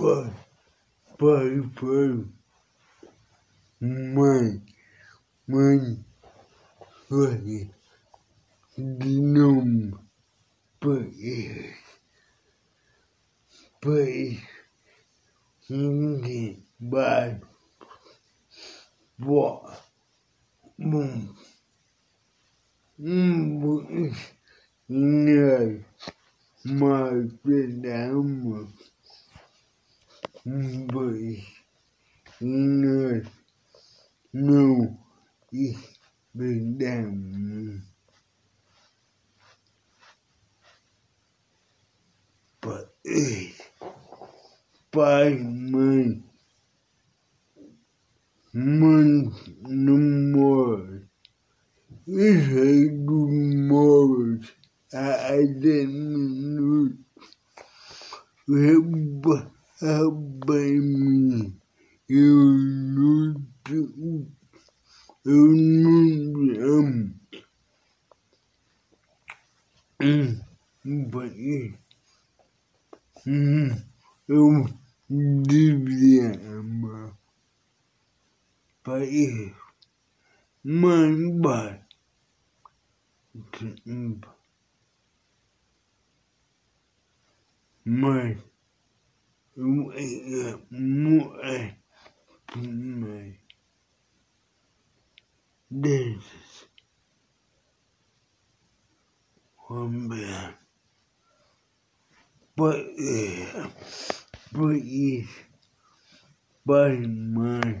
pai, pai, pai, mãe, mãe, pai, de novo, pai, pai, ninguém vai, vó, bom, um bom, não, mas pedamos, um boi, nós não esperamos. Pai, pai, mãe, mãe não morre, isso morre a dez minutos, reba eu não eu não amo. Hum, pai. Hum, eu devia amar. Pai, mãe, pai. Mãe, This eh, eh, eh, is one bear. But yeah, but it's by mine.